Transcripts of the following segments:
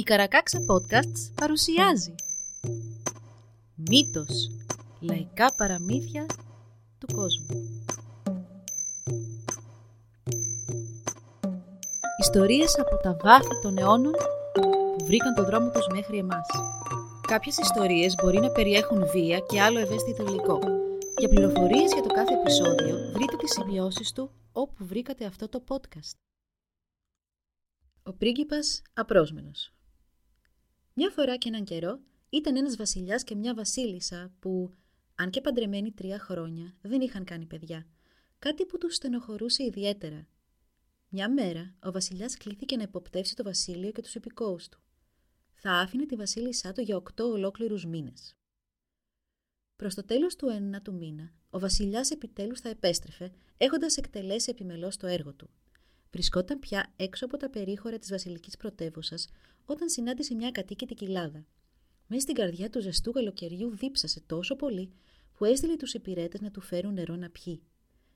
Η Καρακάξα Podcasts παρουσιάζει Μύτος Λαϊκά παραμύθια του κόσμου Ιστορίες από τα βάθη των αιώνων που βρήκαν το δρόμο τους μέχρι εμάς. Κάποιες ιστορίες μπορεί να περιέχουν βία και άλλο ευαίσθητο υλικό. Για πληροφορίες για το κάθε επεισόδιο βρείτε τις σημειώσεις του όπου βρήκατε αυτό το podcast. Ο πρίγκιπας απρόσμενος Μια φορά και έναν καιρό ήταν ένας βασιλιάς και μια βασίλισσα που, αν και παντρεμένοι τρία χρόνια, δεν είχαν κάνει παιδιά. Κάτι που τους στενοχωρούσε ιδιαίτερα. Μια μέρα, ο βασιλιάς κλήθηκε να υποπτεύσει το βασίλειο και τους επικόους του. Θα άφηνε τη βασίλισσά του για οκτώ ολόκληρους μήνες. Προς το τέλος του ένατου μήνα, ο βασιλιάς επιτέλους θα επέστρεφε, έχοντας εκτελέσει επιμελώς το έργο του. Βρισκόταν πια έξω από τα περίχωρα της βασιλικής πρωτεύουσας όταν συνάντησε μια κατοίκητη κοιλάδα. Μέσα στην καρδιά του ζεστού καλοκαιριού δίψασε τόσο πολύ που έστειλε τους υπηρέτες να του φέρουν νερό να πιει.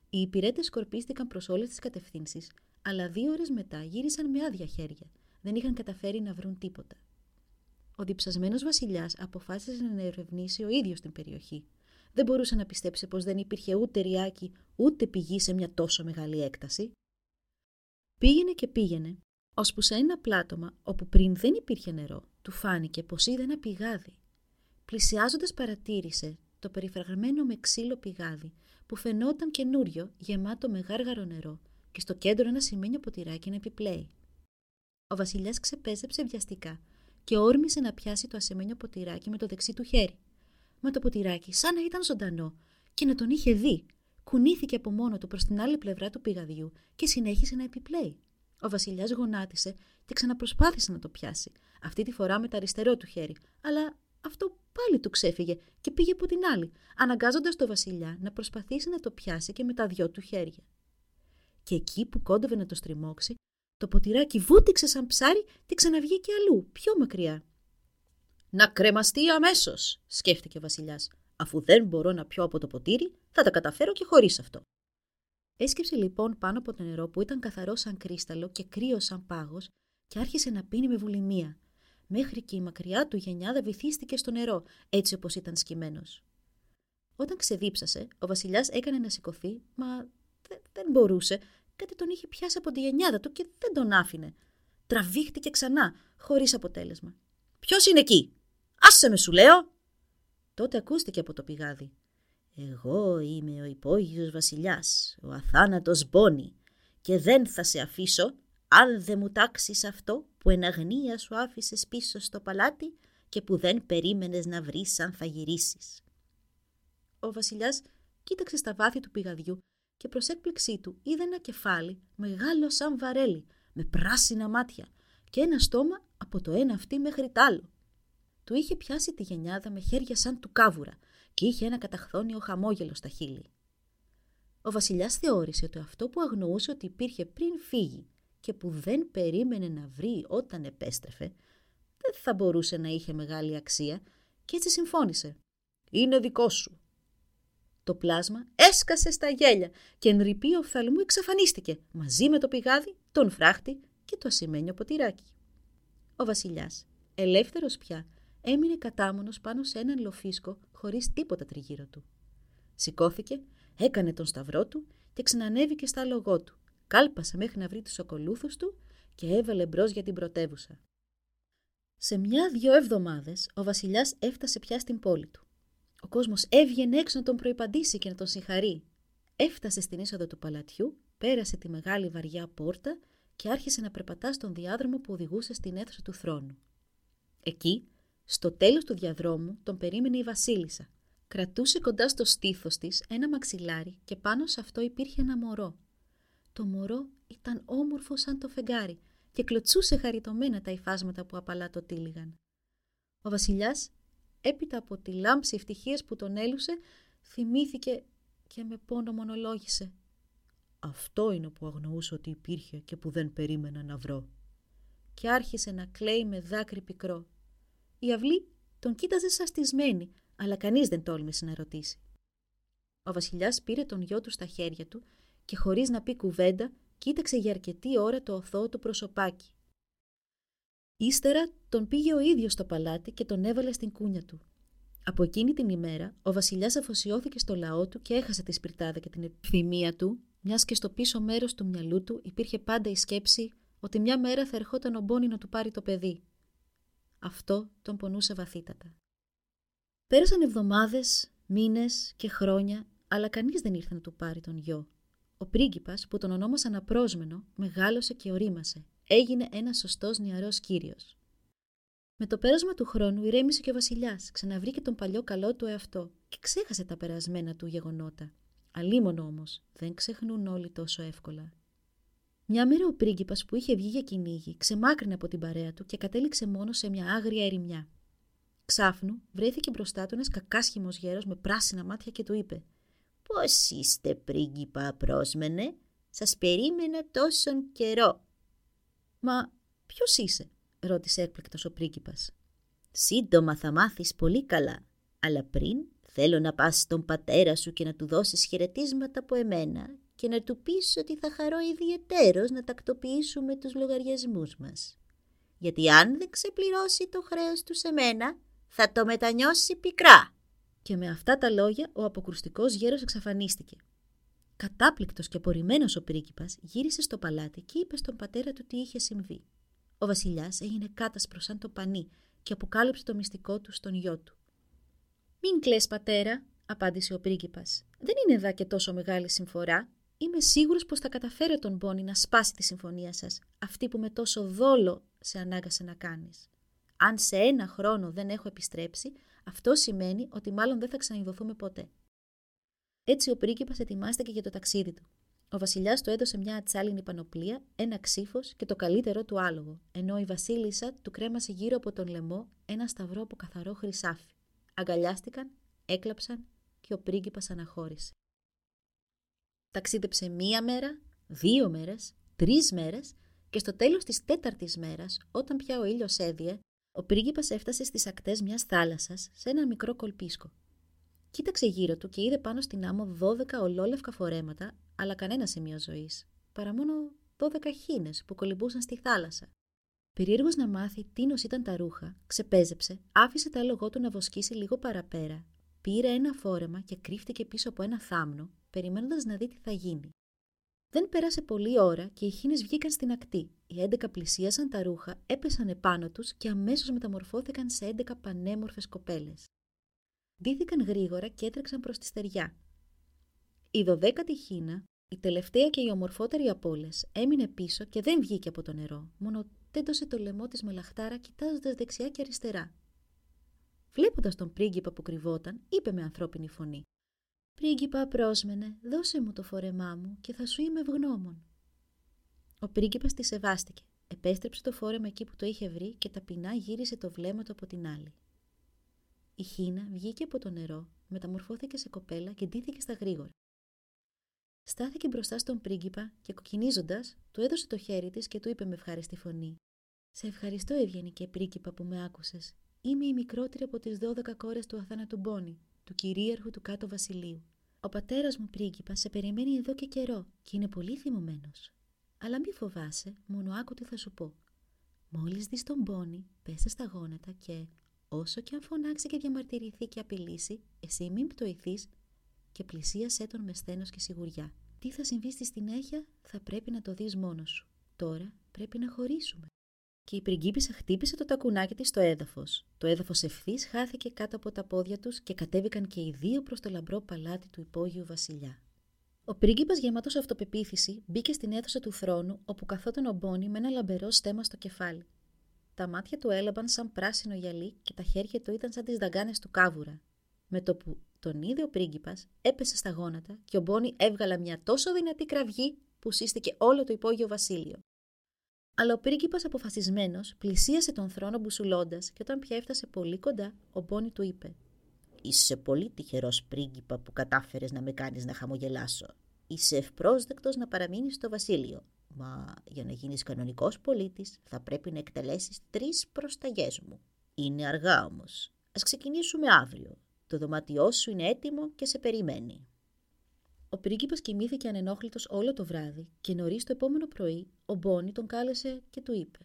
Οι υπηρέτες σκορπίστηκαν προς όλες τις κατευθύνσεις, αλλά δύο ώρες μετά γύρισαν με άδεια χέρια. Δεν είχαν καταφέρει να βρουν τίποτα. Ο διψασμένος βασιλιάς αποφάσισε να ερευνήσει ο ίδιος την περιοχή. Δεν μπορούσε να πιστέψει πως δεν υπήρχε ούτε ριάκι ούτε πηγή σε μια τόσο μεγάλη έκταση. Πήγαινε και πήγαινε, ώσπου σε ένα πλάτωμα όπου πριν δεν υπήρχε νερό, του φάνηκε πως είδε ένα πηγάδι. Πλησιάζοντας παρατήρησε το περιφραγμένο με ξύλο πηγάδι που φαινόταν καινούριο, γεμάτο με γάργαρο νερό και στο κέντρο ένα σημαίνιο ποτηράκι να επιπλέει. Ο βασιλιάς ξεπέζεψε βιαστικά και όρμησε να πιάσει το ασημένιο ποτηράκι με το δεξί του χέρι. Μα το ποτηράκι, σαν να ήταν ζωντανό και να τον είχε δει, κουνήθηκε από μόνο του προς την άλλη πλευρά του πηγαδιού και συνέχισε να επιπλέει. Ο βασιλιάς γονάτισε και ξαναπροσπάθησε να το πιάσει, αυτή τη φορά με το αριστερό του χέρι, αλλά αυτό πάλι του ξέφυγε και πήγε από την άλλη, αναγκάζοντας το βασιλιά να προσπαθήσει να το πιάσει και με τα δυο του χέρια. Και εκεί που κόντευε να το στριμώξει, το ποτηράκι βούτυξε σαν ψάρι και ξαναβγήκε αλλού, πιο μακριά. Να κρεμαστεί αμέσως, σκέφτηκε ο Βασιλιάς. Αφού δεν μπορώ να πιω από το ποτήρι, θα τα καταφέρω και χωρίς αυτό. Έσκυψε λοιπόν πάνω από το νερό που ήταν καθαρό σαν κρίσταλο και κρύο σαν πάγος και άρχισε να πίνει με βουλημία, μέχρι και η μακριά του γενιάδα βυθίστηκε στο νερό, έτσι όπως ήταν σκυμμένος. Όταν ξεδίψασε, ο Βασιλιάς έκανε να σηκωθεί, μα δεν μπορούσε, Κάτι τον είχε πιάσει από τη γενιάδα του και δεν τον άφηνε. Τραβήχτηκε ξανά, χωρίς αποτέλεσμα. Ποιος είναι εκεί, Άσε με, σου λέω! Τότε ακούστηκε από το πηγάδι. Εγώ είμαι ο υπόγειος βασιλιάς, ο αθάνατος Μπόνι, και δεν θα σε αφήσω αν δεν μου τάξεις αυτό που εν αγνία σου άφησες πίσω στο παλάτι και που δεν περίμενες να βρεις αν θα γυρίσεις. Ο βασιλιάς κοίταξε στα βάθη του πηγαδιού και προς έκπληξή του είδε ένα κεφάλι μεγάλο σαν βαρέλι, με πράσινα μάτια και ένα στόμα από το ένα αυτή μέχρι τ' άλλο. Του είχε πιάσει τη γενιάδα με χέρια σαν του κάβουρα και είχε ένα καταχθόνιο χαμόγελο στα χείλη. Ο βασιλιάς θεώρησε ότι αυτό που αγνοούσε ότι υπήρχε πριν φύγει και που δεν περίμενε να βρει όταν επέστρεφε, δεν θα μπορούσε να είχε μεγάλη αξία και έτσι συμφώνησε. «Είναι δικό σου», το πλάσμα έσκασε στα γέλια και εν ρηπή οφθαλμού εξαφανίστηκε μαζί με το πηγάδι, τον φράχτη και το ασημένιο ποτηράκι. Ο βασιλιάς, ελεύθερος πια, έμεινε κατάμονος πάνω σε έναν λοφίσκο χωρίς τίποτα τριγύρω του. Σηκώθηκε, έκανε τον σταυρό του και ξανανέβηκε στα λογό του. Κάλπασε μέχρι να βρει τους ακολούθους του και έβαλε μπρος για την πρωτεύουσα. Σε μια-δυο εβδομάδες ο βασιλιάς έφτασε πια στην πόλη του. Ο κόσμος έβγαινε έξω να τον προϋπαντήσει και να τον συγχαρεί. Έφτασε στην είσοδο του παλατιού, πέρασε τη μεγάλη βαριά πόρτα και άρχισε να περπατά στον διάδρομο που οδηγούσε στην αίθουσα του θρόνου. Εκεί, στο τέλος του διαδρόμου, τον περίμενε η βασίλισσα. Κρατούσε κοντά στο στήθος της ένα μαξιλάρι και πάνω σε αυτό υπήρχε ένα μωρό. Το μωρό ήταν όμορφο σαν το φεγγάρι και κλωτσούσε χαριτωμένα τα υφάσματα που απαλά το τύλιγαν. Ο βασιλιάς έπειτα από τη λάμψη ευτυχίας που τον έλουσε, θυμήθηκε και με πόνο μονολόγησε. Αυτό είναι που αγνοούσα ότι υπήρχε και που δεν περίμενα να βρω. Και άρχισε να κλαίει με δάκρυ πικρό. Η αυλή τον κοίταζε σαστισμένη, αλλά κανείς δεν τόλμησε να ρωτήσει. Ο βασιλιάς πήρε τον γιο του στα χέρια του και χωρίς να πει κουβέντα, κοίταξε για αρκετή ώρα το οθό του προσωπάκι. Ύστερα τον πήγε ο ίδιος στο παλάτι και τον έβαλε στην κούνια του. Από εκείνη την ημέρα, ο βασιλιάς αφοσιώθηκε στο λαό του και έχασε τη σπιρτάδα και την επιθυμία του, μιας και στο πίσω μέρος του μυαλού του υπήρχε πάντα η σκέψη ότι μια μέρα θα ερχόταν ο Μπόνι να του πάρει το παιδί. Αυτό τον πονούσε βαθύτατα. Πέρασαν εβδομάδες, μήνες και χρόνια, αλλά κανείς δεν ήρθε να του πάρει τον γιο. Ο πρίγκιπας, που τον ονόμασαν απρόσμενο, μεγάλωσε και ορίμασε. Έγινε ένας σωστός νεαρός κύριος. Με το πέρασμα του χρόνου ηρέμησε και ο Βασιλιάς, ξαναβρήκε τον παλιό καλό του εαυτό και ξέχασε τα περασμένα του γεγονότα. Αλίμονο όμως, δεν ξεχνούν όλοι τόσο εύκολα. Μια μέρα ο πρίγκιπας που είχε βγει για κυνήγι ξεμάκρυνε από την παρέα του και κατέληξε μόνο σε μια άγρια ερημιά. Ξάφνου βρέθηκε μπροστά του ένας κακάσχημος γέρος με πράσινα μάτια και του είπε: Πώς είστε, πρίγκιπα απρόσμενε, σας περίμενα τόσον καιρό. Μα ποιος είσαι, ρώτησε έκπληκτος ο πρίγκιπας. Σύντομα θα μάθεις πολύ καλά, αλλά πριν θέλω να πας στον πατέρα σου και να του δώσεις χαιρετίσματα από εμένα και να του πεις ότι θα χαρώ ιδιαιτέρως να τακτοποιήσουμε τους λογαριασμούς μας. Γιατί αν δεν ξεπληρώσει το χρέος του σε μένα, θα το μετανιώσει πικρά. Και με αυτά τα λόγια ο αποκρουστικός γέρος εξαφανίστηκε. Κατάπληκτος και απορριμμένος ο πρίγκιπας γύρισε στο παλάτι και είπε στον πατέρα του τι είχε συμβεί. Ο βασιλιάς έγινε κάτασπρος σαν το πανί και αποκάλυψε το μυστικό του στον γιο του. «Μην κλαις πατέρα», απάντησε ο πρίγκιπας. «Δεν είναι εδώ και τόσο μεγάλη συμφορά. Είμαι σίγουρος πως θα καταφέρει τον Μπόνι να σπάσει τη συμφωνία σας, αυτή που με τόσο δόλο σε ανάγκασε να κάνεις. Αν σε ένα χρόνο δεν έχω επιστρέψει, αυτό σημαίνει ότι μάλλον δεν θα ξαναειδωθούμε ποτέ. Έτσι ο πρίγκιπας ετοιμάστηκε για το ταξίδι του. Ο βασιλιάς του έδωσε μια ατσάλινη πανοπλία, ένα ξύφος και το καλύτερό του άλογο, ενώ η βασίλισσα του κρέμασε γύρω από τον λαιμό ένα σταυρό από καθαρό χρυσάφι. Αγκαλιάστηκαν, έκλαψαν και ο πρίγκιπας αναχώρησε. Ταξίδεψε μία μέρα, δύο μέρες, τρεις μέρες και στο τέλος της τέταρτης μέρας, όταν πια ο ήλιος έδιε, ο πρίγκιπας έφτασε στις ακτές μιας θάλασσας σε ένα μικρό κολπίσκο. Κοίταξε γύρω του και είδε πάνω στην άμμο δώδεκα ολόλευκα φορέματα, αλλά κανένα σημείο ζωής, παρά μόνο δώδεκα χίνες που κολυμπούσαν στη θάλασσα. Περίεργος να μάθει τι νος ήταν τα ρούχα, ξεπέζεψε, άφησε το άλογό του να βοσκήσει λίγο παραπέρα, πήρε ένα φόρεμα και κρύφτηκε πίσω από ένα θάμνο, περιμένοντας να δει τι θα γίνει. Δεν πέρασε πολλή ώρα και οι χίνες βγήκαν στην ακτή. Οι έντεκα πλησίασαν τα ρούχα, έπεσαν επάνω τους και αμέσως μεταμορφώθηκαν σε έντεκα πανέμορφες κοπέλες. Ντύθηκαν γρήγορα και έτρεξαν προς τη στεριά. Η δωδέκατη χίνα, η τελευταία και η ομορφότερη από όλες, έμεινε πίσω και δεν βγήκε από το νερό, μόνο τέντωσε το λαιμό της με λαχτάρα κοιτάζοντας δεξιά και αριστερά. Βλέποντας τον πρίγκιπα που κρυβόταν, είπε με ανθρώπινη φωνή: Πρίγκιπα πρόσμενε, δώσε μου το φόρεμά μου και θα σου είμαι ευγνώμων. Ο πρίγκιπας τη σεβάστηκε. Επέστρεψε το φόρεμα εκεί που το είχε βρει και ταπεινά γύρισε το βλέμμα του από την άλλη. Η Χίνα βγήκε από το νερό, μεταμορφώθηκε σε κοπέλα και ντύθηκε στα γρήγορα. Στάθηκε μπροστά στον πρίγκιπα και κοκκινίζοντας, του έδωσε το χέρι της και του είπε με ευχάριστη φωνή: Σε ευχαριστώ, ευγενικέ πρίγκιπα που με άκουσες. Είμαι η μικρότερη από τις δώδεκα κόρες του αθάνατου Μπόνι, του κυρίαρχου του κάτω βασιλείου. Ο πατέρας μου πρίγκιπα σε περιμένει εδώ και καιρό και είναι πολύ θυμωμένος. Αλλά μη φοβάσαι, μόνο άκου τι θα σου πω. Μόλις δεις τον Μπόνι, πέσε στα γόνατα και, όσο και αν φωνάξει και διαμαρτυρηθεί και απειλήσει, εσύ μην πτωηθείς και πλησίασέ τον με σθένος και σιγουριά. Τι θα συμβεί στη συνέχεια θα πρέπει να το δεις μόνος σου. Τώρα πρέπει να χωρίσουμε. Και η πριγκίπισσα χτύπησε το τακουνάκι της στο έδαφος. Το έδαφος ευθύς χάθηκε κάτω από τα πόδια τους και κατέβηκαν και οι δύο προς το λαμπρό παλάτι του υπόγειου βασιλιά. Ο πρίγκιπας γεμάτος αυτοπεποίθηση μπήκε στην αίθουσα του θρόνου όπου καθόταν ο Μπόνι με ένα λαμπερό στέμα στο κεφάλι. Τα μάτια του έλαμπαν σαν πράσινο γυαλί και τα χέρια του ήταν σαν τις δαγκάνες του κάβουρα. Με το που τον είδε ο πρίγκιπας, έπεσε στα γόνατα και ο Μπόνι έβγαλε μια τόσο δυνατή κραυγή που σύστηκε όλο το υπόγειο βασίλειο. Αλλά ο πρίγκιπας αποφασισμένος πλησίασε τον θρόνο μπουσουλώντας και όταν πια έφτασε πολύ κοντά, ο Μπόνι του είπε «Είσαι πολύ τυχερός πρίγκιπα που κατάφερες να με κάνεις να χαμογελάσω. Είσαι ευπρόσδεκτος να παραμείνεις στο βασίλειο. Μα για να γίνεις κανονικός πολίτης θα πρέπει να εκτελέσεις τρεις προσταγές μου. Είναι αργά όμως. Ας ξεκινήσουμε αύριο. Το δωμάτιό σου είναι έτοιμο και σε περιμένει. Ο πρίγκιπας κοιμήθηκε ανενόχλητος όλο το βράδυ και νωρίς το επόμενο πρωί ο Μπόνι τον κάλεσε και του είπε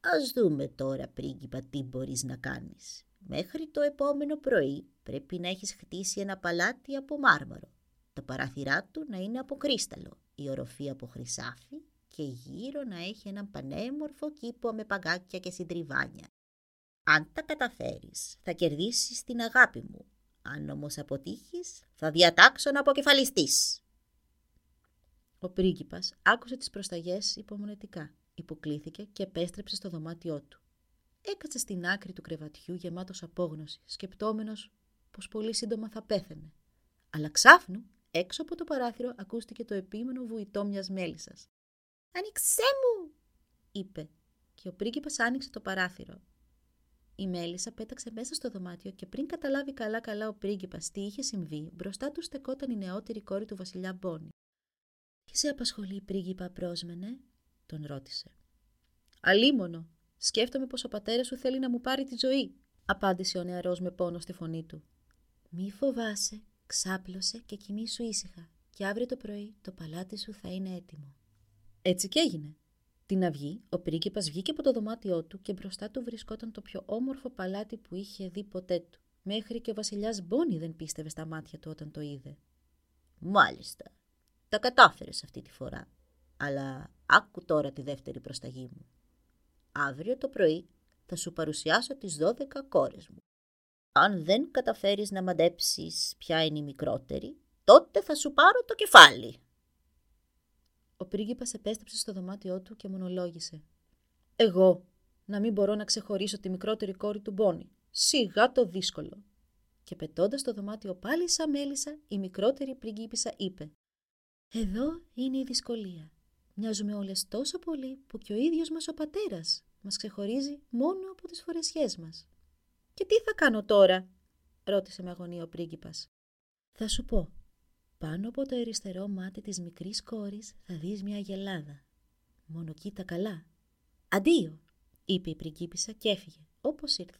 Ας δούμε τώρα, πρίγκιπα, τι μπορείς να κάνεις. Μέχρι το επόμενο πρωί πρέπει να έχεις χτίσει ένα παλάτι από μάρμαρο. Τα παράθυρά του να είναι από κρίσταλο, η οροφή από χρυσάφι και γύρω να έχει έναν πανέμορφο κήπο με παγκάκια και συντριβάνια. Αν τα καταφέρεις, θα κερδίσεις την αγάπη μου. Αν όμως αποτύχεις, θα διατάξω να αποκεφαλιστείς. Ο πρίγκιπας άκουσε τις προσταγές υπομονετικά, υποκλήθηκε και επέστρεψε στο δωμάτιό του. Έκατσε στην άκρη του κρεβατιού γεμάτος απόγνωσης, σκεπτόμενος πως πολύ σύντομα θα πέθαινε. Αλλά ξάφνου, έξω από το παράθυρο ακούστηκε το επίμενο βουητό μιας μέλισσας. «Άνοιξέ μου!» είπε και ο πρίγκιπας άνοιξε το παράθυρο. Η μέλισσα πέταξε μέσα στο δωμάτιο και πριν καταλάβει καλά-καλά ο πρίγκιπας τι είχε συμβεί, μπροστά του στεκόταν η νεότερη κόρη του βασιλιά Μπόνι. «Τι σε απασχολεί, πρίγκιπα, πρόσμενε» τον ρώτησε. «Αλίμονο, σκέφτομαι πως ο πατέρας σου θέλει να μου πάρει τη ζωή», απάντησε ο νεαρός με πόνο στη φωνή του. «Μη φοβάσαι, ξάπλωσε και κοιμήσου ήσυχα και αύριο το πρωί το παλάτι σου θα είναι έτοιμο». Έτσι και έγινε. Την αυγή, ο πρίγκιπας βγήκε από το δωμάτιό του και μπροστά του βρισκόταν το πιο όμορφο παλάτι που είχε δει ποτέ του. Μέχρι και ο βασιλιάς Μπόνι δεν πίστευε στα μάτια του όταν το είδε. Μάλιστα. Τα κατάφερες αυτή τη φορά. Αλλά άκου τώρα τη δεύτερη προσταγή μου. Αύριο το πρωί θα σου παρουσιάσω τις δώδεκα κόρες μου. Αν δεν καταφέρεις να μαντέψεις ποια είναι η μικρότερη, τότε θα σου πάρω το κεφάλι. Ο πρίγκιπας επέστρεψε στο δωμάτιό του και μονολόγησε. Εγώ, να μην μπορώ να ξεχωρίσω τη μικρότερη κόρη του Μπόνι. Σιγά το δύσκολο. Και πετώντας το δωμάτιο πάλι σαν μέλισσα, η μικρότερη πριγκίπισσα είπε «Εδώ είναι η δυσκολία. Μοιάζουμε όλες τόσο πολύ που και ο ίδιος μας ο πατέρας μας ξεχωρίζει μόνο από τις φορεσιές μας». «Και τι θα κάνω τώρα» ρώτησε με αγωνία ο πρίγκιπας. «Θα σου πω», πάνω από το αριστερό μάτι της μικρής κόρης θα δεις μια γελάδα. Μόνο κοίτα καλά. «Αντίο», είπε η πριγκίπισσα και έφυγε, όπως ήρθε.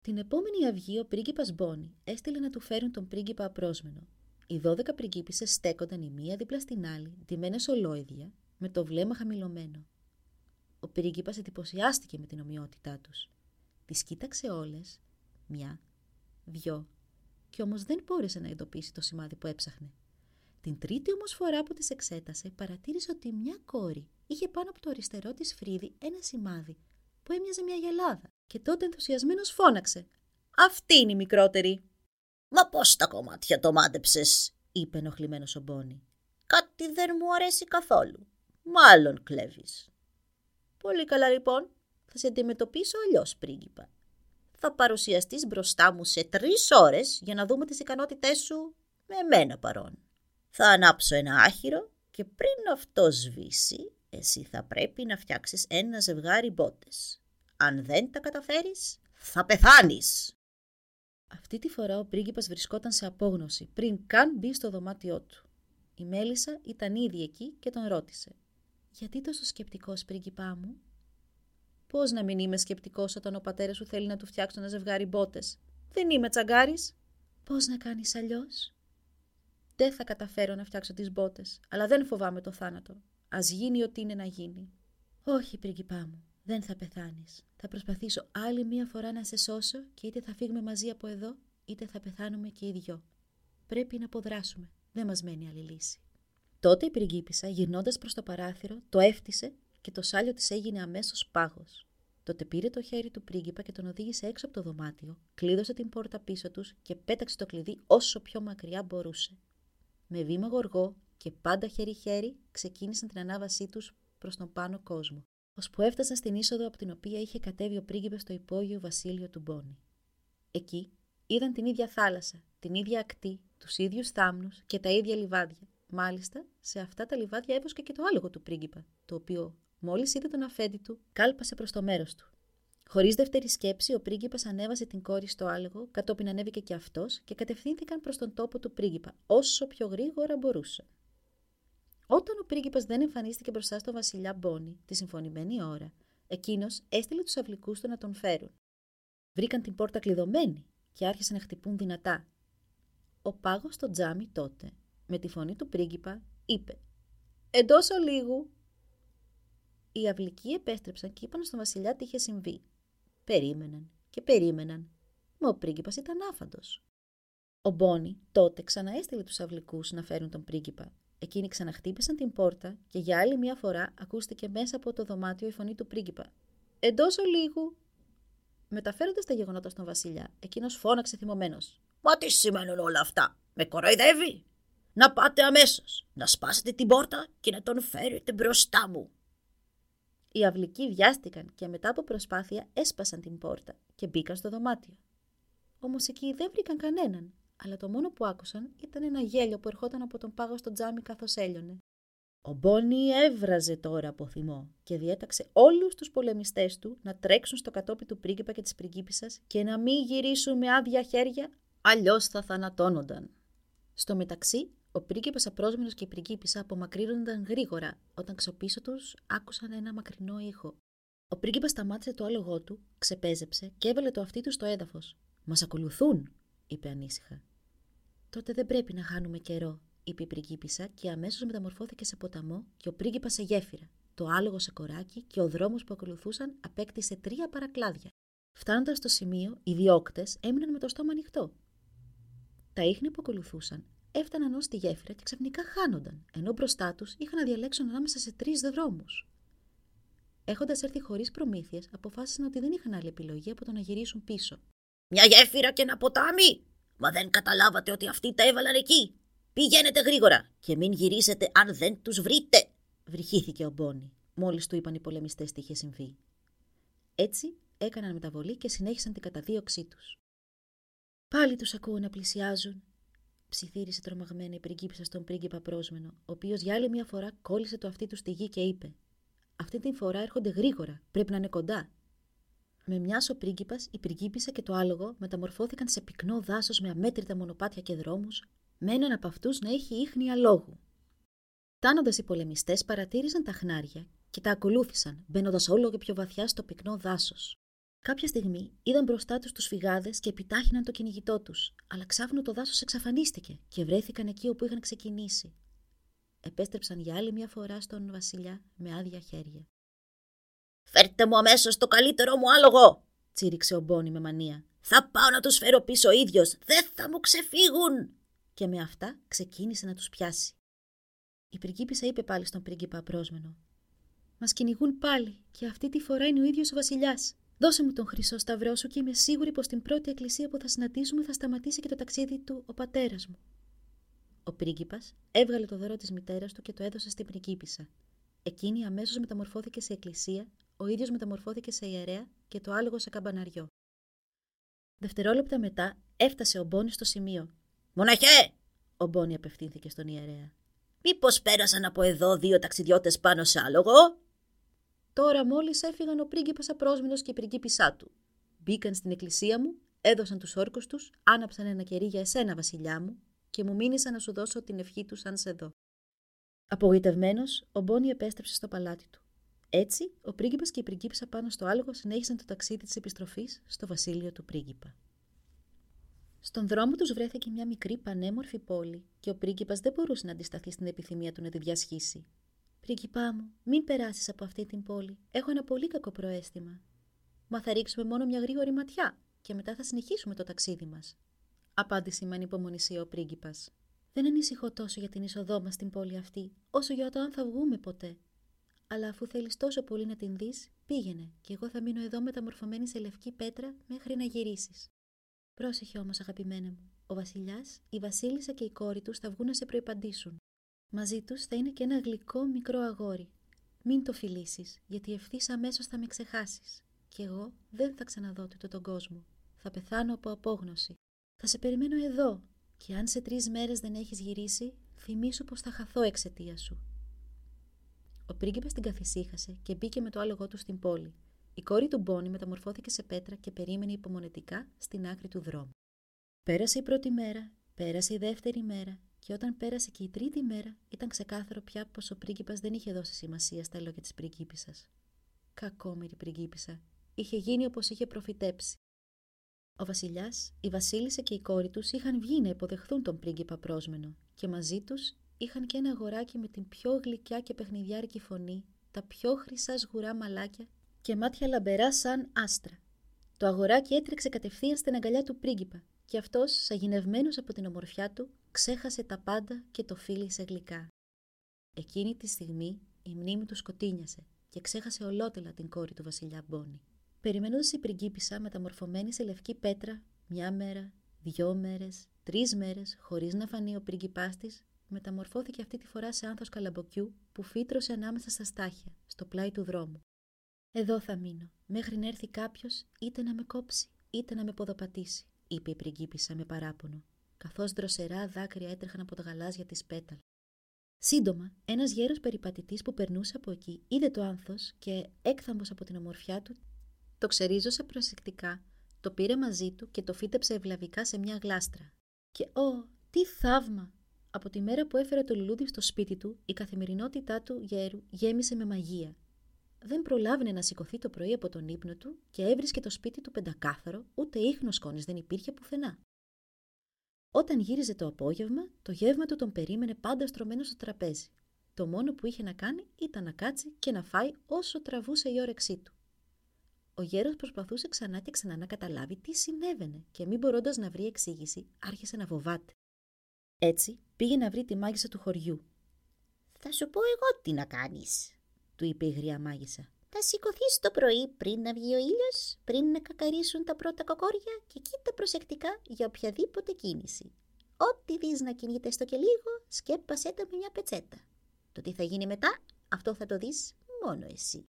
Την επόμενη αυγή ο πρίγκιπας Μπόνι έστειλε να του φέρουν τον πρίγκιπα απρόσμενο. Οι δώδεκα πριγκίπισσες στέκονταν η μία δίπλα στην άλλη, ντυμένες ολόιδια, με το βλέμμα χαμηλωμένο. Ο πρίγκιπας εντυπωσιάστηκε με την ομοιότητά τους. Τις κοίταξε όλες, μια, δυο, και όμως δεν μπόρεσε να εντοπίσει το σημάδι που έψαχνε. Την τρίτη όμως φορά που τις εξέτασε, παρατήρησε ότι μια κόρη είχε πάνω από το αριστερό της φρύδι ένα σημάδι που έμοιαζε μια γελάδα και τότε ενθουσιασμένος φώναξε «Αυτή είναι η μικρότερη». «Μα πώς τα κομμάτια το μάντεψες» είπε ενοχλημένος ο Μπόνι. «Κάτι δεν μου αρέσει καθόλου. Μάλλον κλέβεις». «Πολύ καλά λοιπόν. Θα σε αντιμετωπίσω αλλιώς πρίγκιπα θα παρουσιαστείς μπροστά μου σε τρεις ώρες για να δούμε τις ικανότητές σου με μένα παρόν. Θα ανάψω ένα άχυρο και πριν αυτό σβήσει, εσύ θα πρέπει να φτιάξεις ένα ζευγάρι μπότες. Αν δεν τα καταφέρεις, θα πεθάνεις. Αυτή τη φορά ο πρίγκιπας βρισκόταν σε απόγνωση πριν καν μπει στο δωμάτιό του. Η Μέλισσα ήταν ήδη εκεί και τον ρώτησε. «Γιατί τόσο σκεπτικός, πρίγκιπά μου» Πώς να μην είμαι σκεπτικός όταν ο πατέρας σου θέλει να του φτιάξω ένα ζευγάρι μπότες; Δεν είμαι τσαγκάρης. Πώς να κάνεις αλλιώς; Δεν θα καταφέρω να φτιάξω τις μπότες, αλλά δεν φοβάμαι το θάνατο. Α γίνει ό,τι είναι να γίνει. Όχι, πριγκιπά μου, δεν θα πεθάνεις. Θα προσπαθήσω άλλη μία φορά να σε σώσω και είτε θα φύγουμε μαζί από εδώ, είτε θα πεθάνουμε και οι δυο. Πρέπει να αποδράσουμε. Δεν μας μένει άλλη λύση. Τότε η πριγκίπισσα, γυρνώντας προς το παράθυρο, το έφτισε και το σάλιο της έγινε αμέσως πάγος. Τότε πήρε το χέρι του πρίγκιπα και τον οδήγησε έξω από το δωμάτιο, κλείδωσε την πόρτα πίσω τους και πέταξε το κλειδί όσο πιο μακριά μπορούσε. Με βήμα γοργό και πάντα χέρι-χέρι ξεκίνησαν την ανάβασή τους προς τον πάνω κόσμο, ώσπου έφτασαν στην είσοδο από την οποία είχε κατέβει ο πρίγκιπας στο υπόγειο βασίλειο του Μπόνι. Εκεί είδαν την ίδια θάλασσα, την ίδια ακτή, τους ίδιους θάμνους και τα ίδια λιβάδια. Μάλιστα, σε αυτά τα λιβάδια έβοσκε και το άλογο του πρίγκιπα, το οποίο Μόλις είδε τον αφέντη του, κάλπασε προς το μέρος του. Χωρίς δεύτερη σκέψη, ο πρίγκιπας ανέβασε την κόρη στο άλογο, κατόπιν ανέβηκε και αυτός και κατευθύνθηκαν προς τον τόπο του πρίγκιπα, όσο πιο γρήγορα μπορούσε. Όταν ο πρίγκιπας δεν εμφανίστηκε μπροστά στο βασιλιά Μπόνι τη συμφωνημένη ώρα, εκείνος έστειλε τους αυλικούς του να τον φέρουν. Βρήκαν την πόρτα κλειδωμένη και άρχισαν να χτυπούν δυνατά. Ο πάγος στο τζάμι τότε, με τη φωνή του πρίγκιπα, είπε: Εντός ολίγου Οι αυλικοί επέστρεψαν και είπαν στον βασιλιά τι είχε συμβεί. Περίμεναν και περίμεναν, μα ο πρίγκιπας ήταν άφαντος. Ο Μπόνι τότε ξαναέστειλε τους αυλικούς να φέρουν τον πρίγκιπα. Εκείνοι ξαναχτύπησαν την πόρτα και για άλλη μια φορά ακούστηκε μέσα από το δωμάτιο η φωνή του πρίγκιπα. Εντός ολίγου. Μεταφέροντας τα γεγονότα στον Βασιλιά, εκείνος φώναξε θυμωμένος. Μα τι σημαίνουν όλα αυτά, με κοροϊδεύει. Να πάτε αμέσως, να σπάσετε την πόρτα και να τον φέρετε μπροστά μου. Οι αυλικοί βιάστηκαν και μετά από προσπάθεια έσπασαν την πόρτα και μπήκαν στο δωμάτιο. Όμως εκεί δεν βρήκαν κανέναν, αλλά το μόνο που άκουσαν ήταν ένα γέλιο που ερχόταν από τον πάγο στο τζάμι καθώς έλειωνε. Ο Μπόνι έβραζε τώρα από θυμό και διέταξε όλους τους πολεμιστές του να τρέξουν στο κατόπι του πρίγκιπα και της πριγκίπισσας και να μην γυρίσουν με άδεια χέρια, αλλιώς θα θανατώνονταν. Στο μεταξύ, ο πρίγκιπας απρόσμενος και η πριγκίπισσα απομακρύνονταν γρήγορα όταν ξοπίσω τους άκουσαν ένα μακρινό ήχο. Ο πρίγκιπας σταμάτησε το άλογό του, ξεπέζεψε και έβαλε το αυτί του στο έδαφος. «Μας ακολουθούν», είπε ανήσυχα. «Τότε δεν πρέπει να χάνουμε καιρό», είπε η πριγκίπισσα και αμέσως μεταμορφώθηκε σε ποταμό και ο πρίγκιπας σε γέφυρα, το άλογο σε κοράκι και ο δρόμος που ακολουθούσαν απέκτησε τρία παρακλάδια. Φτάνοντας στο σημείο, οι διώκτες έμειναν με το στόμα ανοιχτό. Τα ίχνη που ακολουθούσαν έφταναν ως τη γέφυρα και ξαφνικά χάνονταν, ενώ μπροστά τους είχαν να διαλέξουν ανάμεσα σε τρεις δρόμους. Έχοντας έρθει χωρίς προμήθειες, αποφάσισαν ότι δεν είχαν άλλη επιλογή από το να γυρίσουν πίσω. Μια γέφυρα και ένα ποτάμι! Μα δεν καταλάβατε ότι αυτοί τα έβαλαν εκεί, Πηγαίνετε γρήγορα και μην γυρίσετε αν δεν τους βρείτε, βρυχήθηκε ο Μπόνι, μόλις του είπαν οι πολεμιστές τι είχε συμβεί. Έτσι έκαναν μεταβολή και συνέχισαν την καταδίωξή τους. Πάλι τους ακούω να πλησιάζουν, ψιθύρισε τρομαγμένη η πριγκίπισσα στον πρίγκιπα πρόσμενο, ο οποίος για άλλη μια φορά κόλλησε το αυτί του στη γη και είπε: Αυτή την φορά έρχονται γρήγορα, πρέπει να είναι κοντά. Με μιας ο πρίγκιπας, η πριγκίπισσα και το άλογο μεταμορφώθηκαν σε πυκνό δάσος με αμέτρητα μονοπάτια και δρόμους, με έναν από αυτούς να έχει ίχνη αλόγου. Φτάνοντα οι πολεμιστές, παρατήρησαν τα χνάρια και τα ακολούθησαν, μπαίνοντας όλο και πιο βαθιά στο πυκνό δάσος. Κάποια στιγμή είδαν μπροστά τους τους φυγάδες και επιτάχυναν το κυνηγητό τους, αλλά ξάφνου το δάσος εξαφανίστηκε και βρέθηκαν εκεί όπου είχαν ξεκινήσει. Επέστρεψαν για άλλη μια φορά στον Βασιλιά με άδεια χέρια. Φέρτε μου αμέσως το καλύτερό μου άλογο, τσίριξε ο Μπόνι με μανία. Θα πάω να τους φέρω πίσω ο ίδιος. Δεν θα μου ξεφύγουν και με αυτά ξεκίνησε να τους πιάσει. Η πριγκίπισσα είπε πάλι στον πρίγκιπα απρόσμενο. Μας κυνηγούν πάλι και αυτή τη φορά είναι ο ίδιος ο Βασιλιάς. Δώσε μου τον χρυσό σταυρό σου και είμαι σίγουρη πως την πρώτη εκκλησία που θα συναντήσουμε θα σταματήσει και το ταξίδι του ο πατέρας μου. Ο πρίγκιπας έβγαλε το δώρο της μητέρας του και το έδωσε στην πριγκίπισσα. Εκείνη αμέσως μεταμορφώθηκε σε εκκλησία, ο ίδιος μεταμορφώθηκε σε ιερέα και το άλογο σε καμπαναριό. Δευτερόλεπτα μετά έφτασε ο Μπόνι στο σημείο Μοναχέ! Ο Μπόνι απευθύνθηκε στον ιερέα. Μήπως πέρασαν από εδώ δύο ταξιδιώτες πάνω σε άλογο; Τώρα μόλις έφυγαν ο πρίγκιπας απρόσμενο και η πριγκίπισά του. Μπήκαν στην εκκλησία μου, έδωσαν τους όρκους τους, άναψαν ένα κερί για εσένα, βασιλιά μου, και μου μείνησα να σου δώσω την ευχή τους αν σε δω. Απογοητευμένος, ο Μπόνι επέστρεψε στο παλάτι του. Έτσι, ο πρίγκιπας και η πριγκίπισσα πάνω στο άλογο συνέχισαν το ταξίδι της επιστροφής στο βασίλειο του πρίγκιπα. Στον δρόμο τους βρέθηκε μια μικρή πανέμορφη πόλη και ο πρίγκιπας δεν μπορούσε να αντισταθεί στην επιθυμία του να τη διασχίσει. Πρίγκιπά μου, μην περάσεις από αυτή την πόλη. Έχω ένα πολύ κακό προέστημα. Μα θα ρίξουμε μόνο μια γρήγορη ματιά και μετά θα συνεχίσουμε το ταξίδι μας. Απάντησε με ανυπομονησία ο πρίγκιπας. Δεν ανησυχώ τόσο για την είσοδό μας στην πόλη αυτή, όσο για το αν θα βγούμε ποτέ. Αλλά αφού θέλεις τόσο πολύ να την δεις, πήγαινε και εγώ θα μείνω εδώ μεταμορφωμένη σε λευκή πέτρα μέχρι να γυρίσεις. Πρόσεχε όμως, αγαπημένα μου. Ο Βασιλιάς, η Βασίλισσα και η κόρη τους θα βγουν να σε προπαντήσουν. Μαζί τους θα είναι και ένα γλυκό μικρό αγόρι. Μην το φιλήσεις, γιατί ευθύς αμέσως θα με ξεχάσεις. Κι εγώ δεν θα ξαναδώ τούτο τον κόσμο. Θα πεθάνω από απόγνωση. Θα σε περιμένω εδώ, και αν σε τρεις μέρες δεν έχεις γυρίσει, θυμίσου πως θα χαθώ εξαιτίας σου. Ο πρίγκιπας την καθησύχασε και μπήκε με το άλογο του στην πόλη. Η κόρη του Μπόνι μεταμορφώθηκε σε πέτρα και περίμενε υπομονετικά στην άκρη του δρόμου. Πέρασε η πρώτη μέρα, πέρασε η δεύτερη μέρα και όταν πέρασε και η τρίτη μέρα ήταν ξεκάθαρο πια πως ο πρίγκιπας δεν είχε δώσει σημασία στα λόγια της πριγκίπισσας. Κακόμερη πριγκίπισσα. Είχε γίνει όπως είχε προφητέψει. Ο βασιλιάς, η βασίλισσα και η κόρη τους είχαν βγει να υποδεχθούν τον πρίγκιπα πρόσμενο και μαζί τους είχαν και ένα αγοράκι με την πιο γλυκιά και παιχνιδιάρικη φωνή τα πιο χρυσά σγουρά μαλάκια και μάτια λαμπερά σαν άστρα. Το αγοράκι έτρεξε κατευθείαν στην αγκαλιά του πρίγκιπα και αυτός, σαγηνευμένος από την ομορφιά του, ξέχασε τα πάντα και το φίλησε γλυκά. Εκείνη τη στιγμή η μνήμη του σκοτίνιασε και ξέχασε ολότελα την κόρη του βασιλιά Μπόνι. Περιμένοντας η πριγκίπισσα μεταμορφωμένη σε λευκή πέτρα, μια μέρα, δυο μέρες, τρεις μέρες, χωρίς να φανεί ο πριγκιπάς της, μεταμορφώθηκε αυτή τη φορά σε άνθος καλαμποκιού που φύτρωσε ανάμεσα στα στάχια, στο πλάι του δρόμου. Εδώ θα μείνω, μέχρι να έρθει κάποιος είτε να με κόψει, είτε να με ποδοπατήσει, είπε η πριγκίπισσα με παράπονο, καθώς δροσερά δάκρυα έτρεχαν από τα γαλάζια της πέταλ. Σύντομα, ένας γέρος περιπατητής που περνούσε από εκεί είδε το άνθος και, έκθαμπο από την ομορφιά του, το ξερίζωσε προσεκτικά, το πήρε μαζί του και το φύτεψε ευλαβικά σε μια γλάστρα. Και «Ω, τι θαύμα!» Από τη μέρα που έφερε το λουλούδι στο σπίτι του, η καθημερινότητά του γέρου γέμισε με μαγεία. Δεν προλάβαινε να σηκωθεί το πρωί από τον ύπνο του και έβρισκε το σπίτι του πεντακάθαρο, ούτε ίχνος σκόνης δεν υπήρχε πουθενά. Όταν γύριζε το απόγευμα, το γεύμα του τον περίμενε πάντα στρωμένο στο τραπέζι. Το μόνο που είχε να κάνει ήταν να κάτσει και να φάει όσο τραβούσε η όρεξή του. Ο γέρος προσπαθούσε ξανά και ξανά να καταλάβει τι συνέβαινε και μην μπορώντας να βρει εξήγηση, άρχισε να φοβάται. Έτσι πήγε να βρει τη μάγισσα του χωριού. Θα σου πω εγώ τι να κάνεις, του είπε η γριά μάγισσα. Θα σηκωθείς το πρωί πριν να βγει ο ήλιος, πριν να κακαρίσουν τα πρώτα κοκόρια και κοίτα προσεκτικά για οποιαδήποτε κίνηση. Ό,τι δεις να κινείται στο και λίγο, σκέπασέ το με μια πετσέτα. Το τι θα γίνει μετά, αυτό θα το δεις μόνο εσύ.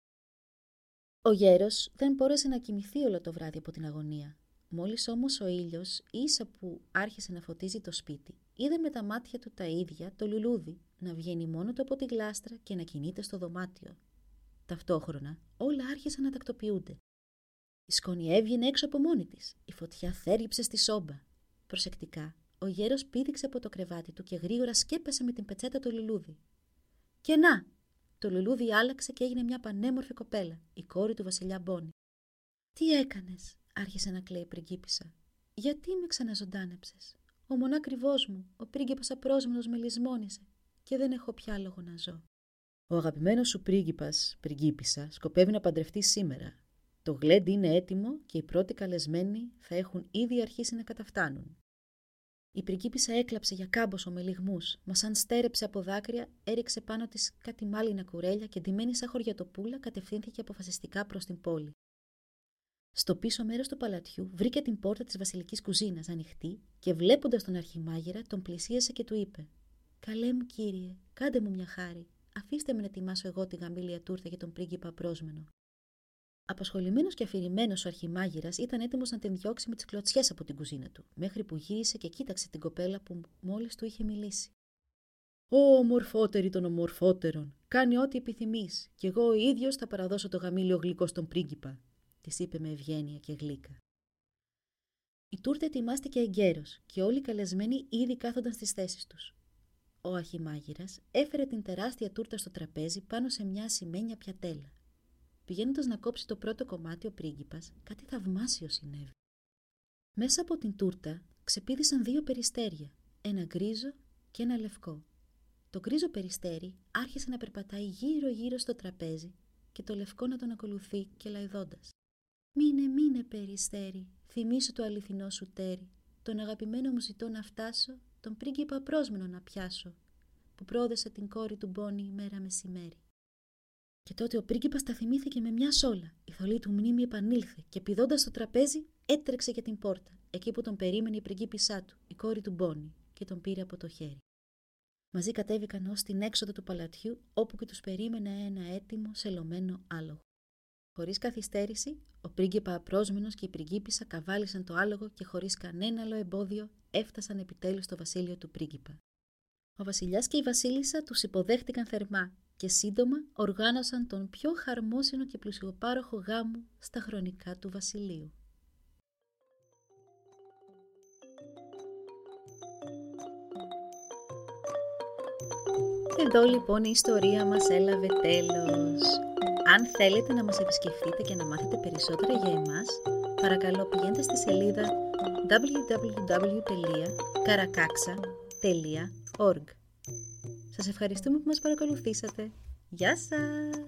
Ο γέρος δεν μπόρεσε να κοιμηθεί όλο το βράδυ από την αγωνία. Μόλις όμως ο ήλιος, ίσα που άρχισε να φωτίζει το σπίτι, είδε με τα μάτια του τα ίδια το λουλούδι να βγαίνει μόνο του από τη γλάστρα και να κινείται στο δωμάτιο. Ταυτόχρονα όλα άρχισαν να τακτοποιούνται. Η σκόνη έβγαινε έξω από μόνη της. Η φωτιά θέριψε στη σόμπα. Προσεκτικά, ο γέρος πήδηξε από το κρεβάτι του και γρήγορα σκέπασε με την πετσέτα το λουλούδι. Και να! Το λουλούδι άλλαξε και έγινε μια πανέμορφη κοπέλα, η κόρη του βασιλιά Μπόνι. Τι έκανες, άρχισε να κλαίει η πριγκίπισσα. Γιατί με ξαναζωντάνεψες; Ο μονάκριβός μου, ο πρίγκιπας απρόσμενος με λησμόνισε και δεν έχω πια λόγο να ζω. Ο αγαπημένος σου πρίγκιπας, πριγκίπισσα, σκοπεύει να παντρευτεί σήμερα. Το γλέντι είναι έτοιμο και οι πρώτοι καλεσμένοι θα έχουν ήδη αρχίσει να καταφτάνουν. Η πριγκίπισσα έκλαψε για κάμποσο με λιγμούς, μα σαν στέρεψε από δάκρυα, έριξε πάνω της κάτι μάλινα κουρέλια και ντυμένη σαν χωριατοπούλα κατευθύνθηκε αποφασιστικά προς την πόλη. Στο πίσω μέρος του παλατιού βρήκε την πόρτα της βασιλικής κουζίνας ανοιχτή και βλέποντας τον αρχημάγειρα τον πλησίασε και του είπε: Καλέ μου κύριε, κάντε μου μια χάρη. Αφήστε με να ετοιμάσω εγώ τη γαμήλια τούρτα για τον πρίγκιπα πρόσμενο. Απασχολημένο και αφηρημένος ο αρχημάγειρα ήταν έτοιμος να την διώξει με τις κλωτσιές από την κουζίνα του, μέχρι που γύρισε και κοίταξε την κοπέλα που μόλις του είχε μιλήσει. Ω ομορφότερη των ομορφότερων, κάνει ό,τι επιθυμείς, και εγώ ο ίδιος θα παραδώσω το γαμήλιο γλυκό στον πρίγκιπα, της είπε με ευγένεια και γλύκα. Η τούρτα ετοιμάστηκε εγκαίρως και όλοι οι καλεσμένοι ήδη κάθονταν στις θέσεις τους. Ο αρχημάγειρα έφερε την τεράστια τούρτα στο τραπέζι πάνω σε μια ασημένια πιατέλα. Πηγαίνοντας να κόψει το πρώτο κομμάτι ο πρίγκιπας, κάτι θαυμάσιο συνέβη. Μέσα από την τούρτα ξεπίδησαν δύο περιστέρια, ένα γκρίζο και ένα λευκό. Το γκρίζο περιστέρι άρχισε να περπατάει γύρω-γύρω στο τραπέζι και το λευκό να τον ακολουθεί και λαϊδώντα. Μείνε, μείνε, περιστέρι, θυμίσου το αληθινό σου τέρι. Τον αγαπημένο μου ζητώ να φτάσω, τον πρίγκιπα πρόσμενο να πιάσω, που πρόδεσε την κόρη του Μπόνι ημέρα μεσημέρι. Και τότε ο πρίγκιπας τα θυμήθηκε με μια σόλα. Η θολή του μνήμη επανήλθε και πηδώντας το τραπέζι έτρεξε για την πόρτα, εκεί που τον περίμενε η πριγκίπισά του, η κόρη του Μπόνι, και τον πήρε από το χέρι. Μαζί κατέβηκαν ως την έξοδο του παλατιού, όπου και τους περίμενε ένα έτοιμο, σελωμένο άλογο. Χωρίς καθυστέρηση, ο πρίγκιπα απρόσμενο και η πριγκίπισσα καβάλισαν το άλογο και χωρίς κανένα άλλο εμπόδιο έφτασαν επιτέλους στο βασίλειο του πρίγκιπα. Ο βασιλιάς και η βασίλισσα τους υποδέχτηκαν θερμά και σύντομα οργάνωσαν τον πιο χαρμόσυνο και πλουσιοπάροχο γάμο στα χρονικά του βασιλείου. Εδώ λοιπόν η ιστορία μας έλαβε τέλος. Αν θέλετε να μας επισκεφτείτε και να μάθετε περισσότερα για εμάς, παρακαλώ πηγαίνετε στη σελίδα www.karakaksa.org Σας ευχαριστούμε που μας παρακολουθήσατε. Γεια σας!